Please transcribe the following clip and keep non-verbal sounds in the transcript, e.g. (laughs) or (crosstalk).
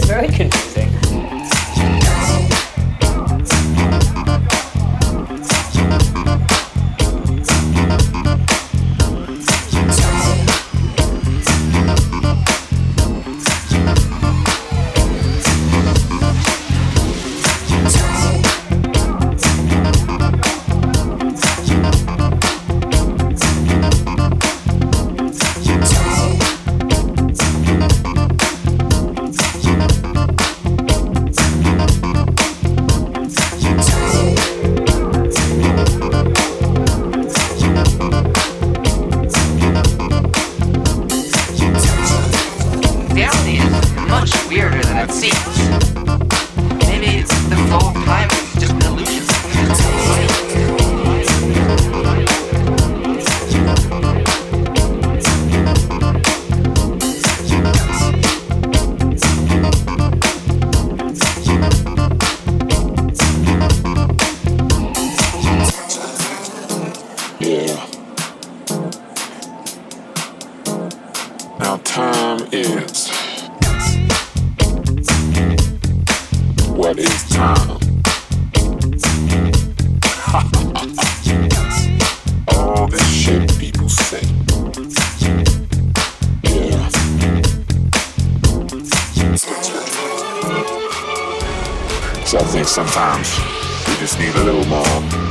confusing? I find this very confusing. it is time. (laughs) All So I think sometimes we just need a little more.